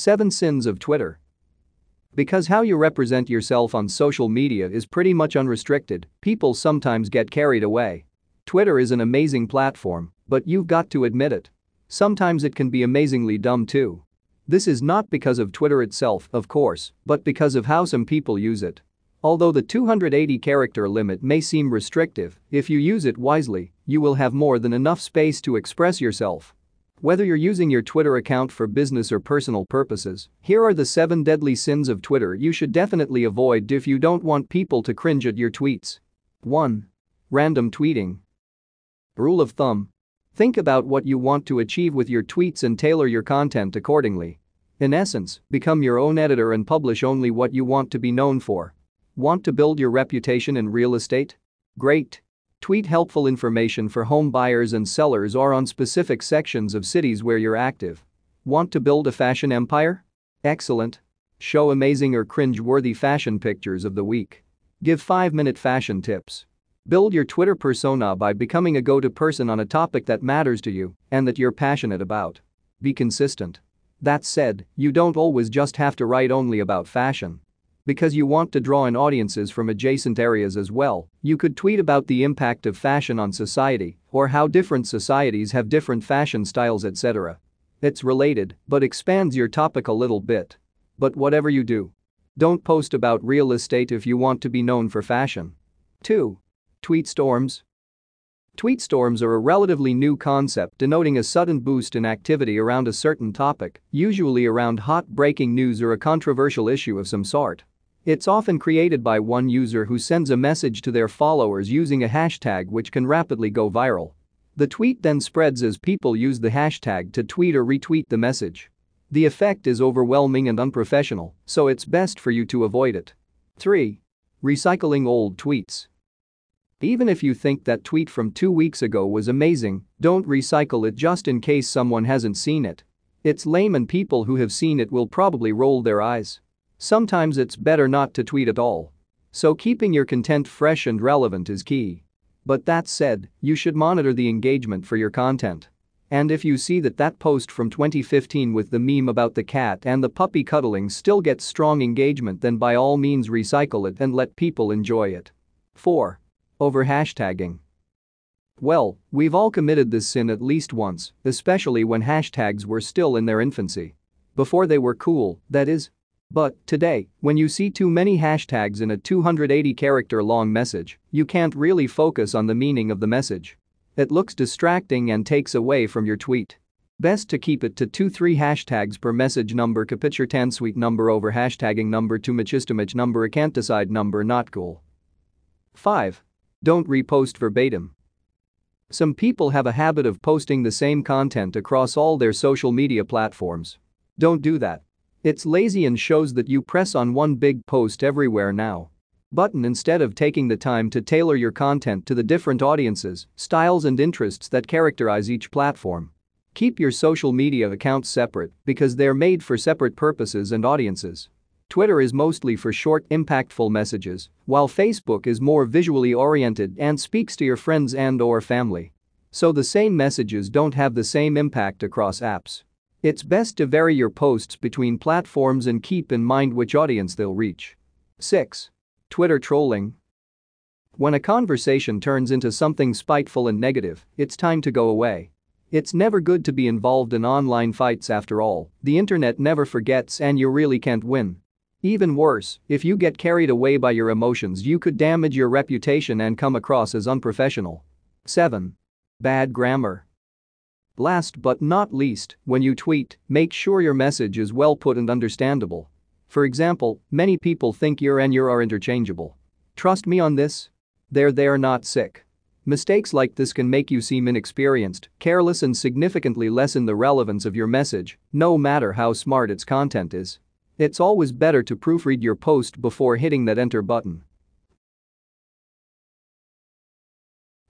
7 Sins of Twitter. Because how you represent yourself on social media is pretty much unrestricted, people sometimes get carried away. Twitter is an amazing platform, but you've got to admit it. Sometimes it can be amazingly dumb too. This is not because of Twitter itself, of course, but because of how some people use it. Although the 280 character limit may seem restrictive, if you use it wisely, you will have more than enough space to express yourself. Whether you're using your Twitter account for business or personal purposes, here are the 7 deadly sins of Twitter you should definitely avoid if you don't want people to cringe at your tweets. 1. Random tweeting. Rule of thumb. Think about what you want to achieve with your tweets and tailor your content accordingly. In essence, become your own editor and publish only what you want to be known for. Want to build your reputation in real estate? Great. Tweet helpful information for home buyers and sellers or on specific sections of cities where you're active. Want to build a fashion empire? Excellent. Show amazing or cringe-worthy fashion pictures of the week. Give 5-minute fashion tips. Build your Twitter persona by becoming a go-to person on a topic that matters to you and that you're passionate about. Be consistent. That said, you don't always just have to write only about fashion. Because you want to draw in audiences from adjacent areas as well, you could tweet about the impact of fashion on society or how different societies have different fashion styles etc. It's related, but expands your topic a little bit. But whatever you do, don't post about real estate if you want to be known for fashion. 2. Tweet storms. Tweet storms are a relatively new concept denoting a sudden boost in activity around a certain topic, usually around hot breaking news or a controversial issue of some sort. It's often created by one user who sends a message to their followers using a hashtag which can rapidly go viral. The tweet then spreads as people use the hashtag to tweet or retweet the message. The effect is overwhelming and unprofessional, so it's best for you to avoid it. 3. Recycling old tweets. Even if you think that tweet from two weeks ago was amazing, don't recycle it just in case someone hasn't seen it. It's lame and people who have seen it will probably roll their eyes. Sometimes it's better not to tweet at all. So keeping your content fresh and relevant is key. But that said, you should monitor the engagement for your content. And if you see that that post from 2015 with the meme about the cat and the puppy cuddling still gets strong engagement then by all means recycle it and let people enjoy it. 4. Over hashtagging. Well, we've all committed this sin at least once, especially when hashtags were still in their infancy. Before they were cool, that is, but, today, when you see too many hashtags in a 280 character long message, you can't really focus on the meaning of the message. It looks distracting and takes away from your tweet. Best to keep it to 2-3 hashtags per message number capture 10 sweet number over hashtagging number to machistamich number can't decide number not cool. 5. Don't repost verbatim. Some people have a habit of posting the same content across all their social media platforms. Don't do that. It's lazy and shows that you press on one big post everywhere now. Button instead of taking the time to tailor your content to the different audiences, styles and interests that characterize each platform. Keep your social media accounts separate because they're made for separate purposes and audiences. Twitter is mostly for short, impactful messages, while Facebook is more visually oriented and speaks to your friends and or family. So the same messages don't have the same impact across apps. It's best to vary your posts between platforms and keep in mind which audience they'll reach. 6. Twitter trolling. When a conversation turns into something spiteful and negative, it's time to go away. It's never good to be involved in online fights after all, the internet never forgets and you really can't win. Even worse, if you get carried away by your emotions you could damage your reputation and come across as unprofessional. 7. Bad grammar. Last but not least, when you tweet, make sure your message is well put and understandable. For example, many people think you're and you're are interchangeable. Trust me on this. They're they're not sick. Mistakes like this can make you seem inexperienced, careless and significantly lessen the relevance of your message, no matter how smart its content is. It's always better to proofread your post before hitting that enter button.